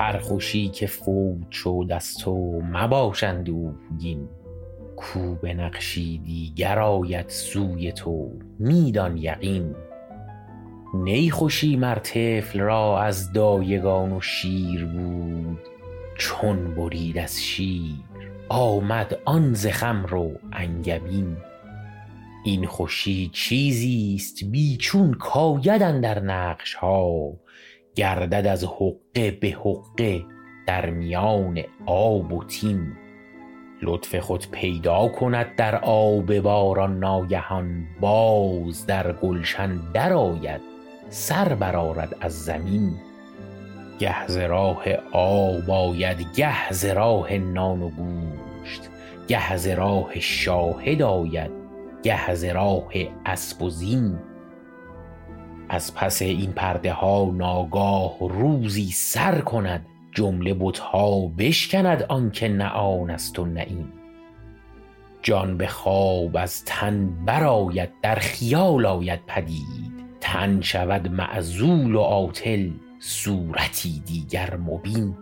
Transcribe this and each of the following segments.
هر خوشی که فوت شد از تو مباش اندوهگین کو به نقشی دیگر آید سوی تو می دان یقین. نی خوشی مر طفل را از دایگان و شیر بود چون برید از شیر آمد آن ز خمر و انگبین. این خوشی چیزیست بی چون کآید اندر نقش ها گردد از حقه به حقه در میان آب و طین لطف خود پیدا کند در آب باران ناگهان باز در گلشن درآید سر برآرد از زمین. گه ز راه آب آید گه ز راه نان و گوشت گه ز راه شاهد آید گه ز راه اسپ و زین. از پس این پرده ها ناگاه روزی سر کند جمله بت ها بشکند آن که نه آن است و نه این. جان به خواب از تن برآید در خیال آید پدید. تن شود معزول و عاطل صورتی دیگر مبین.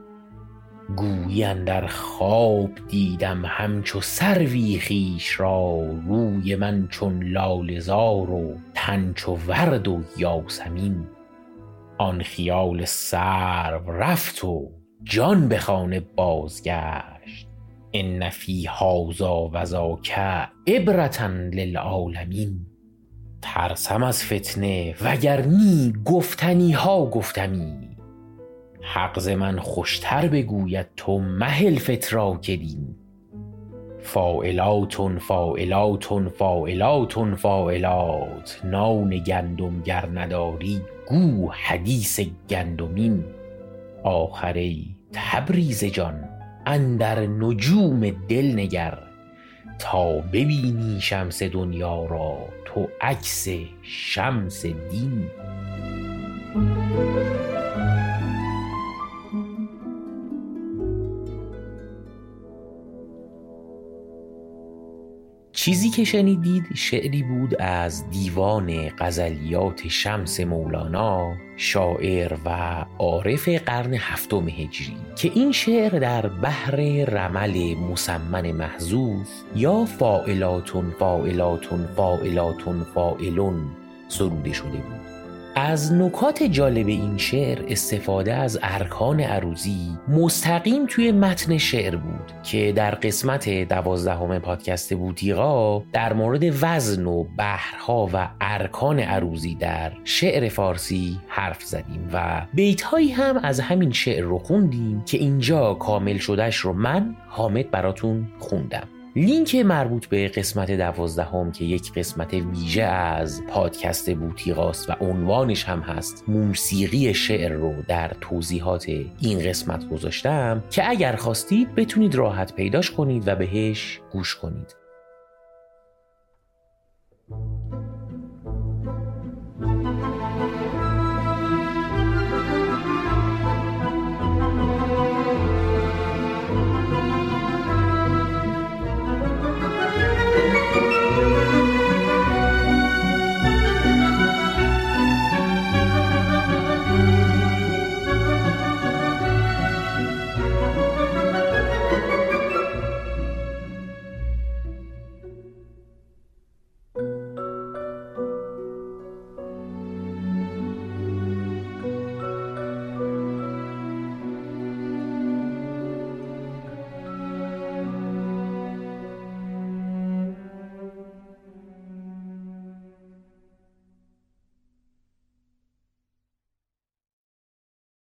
گویی اندر خواب دیدم همچو سروی خویش را روی من چون لاله زار و تن چو ورد و یاسمین. آن خیال سرو رفت و جان به خانه بازگشت. ان فی هذا و ذاک عبرة للعالمین. ترسم از فتنه وگر نی گفتنی ها گفتمی. حق ز من خوشتر بگوید تو مهل فتراک دین فاعلاتن فاعلاتن فاعلاتن فاعلات نان گندم گر نداری گو حدیث گندمین آخر ای تبریز جان اندر نجوم دل نگر. تا ببینی شمس دنیا را تو عکس شمس دین. چیزی که شنیدید شعری بود از دیوان غزلیات شمس مولانا شاعر و عارف قرن هفتم هجری که این شعر در بحر رمل مسمن محذوف یا فاعلاتن فاعلاتن فاعلاتن فاعلن سروده شده بود. از نکات جالب این شعر استفاده از ارکان عروضی مستقیم توی متن شعر بود که در قسمت دوازدهم پادکست بوتیقا در مورد وزن و بحرها و ارکان عروضی در شعر فارسی حرف زدیم و بیتهایی هم از همین شعر رو خوندیم که اینجا کامل شدهش رو من حامد براتون خوندم. لینک مربوط به قسمت دوازدهم که یک قسمت ویژه از پادکست بوتیقاست و عنوانش هم هست موسیقی شعر رو در توضیحات این قسمت گذاشتم که اگر خواستید بتونید راحت پیداش کنید و بهش گوش کنید.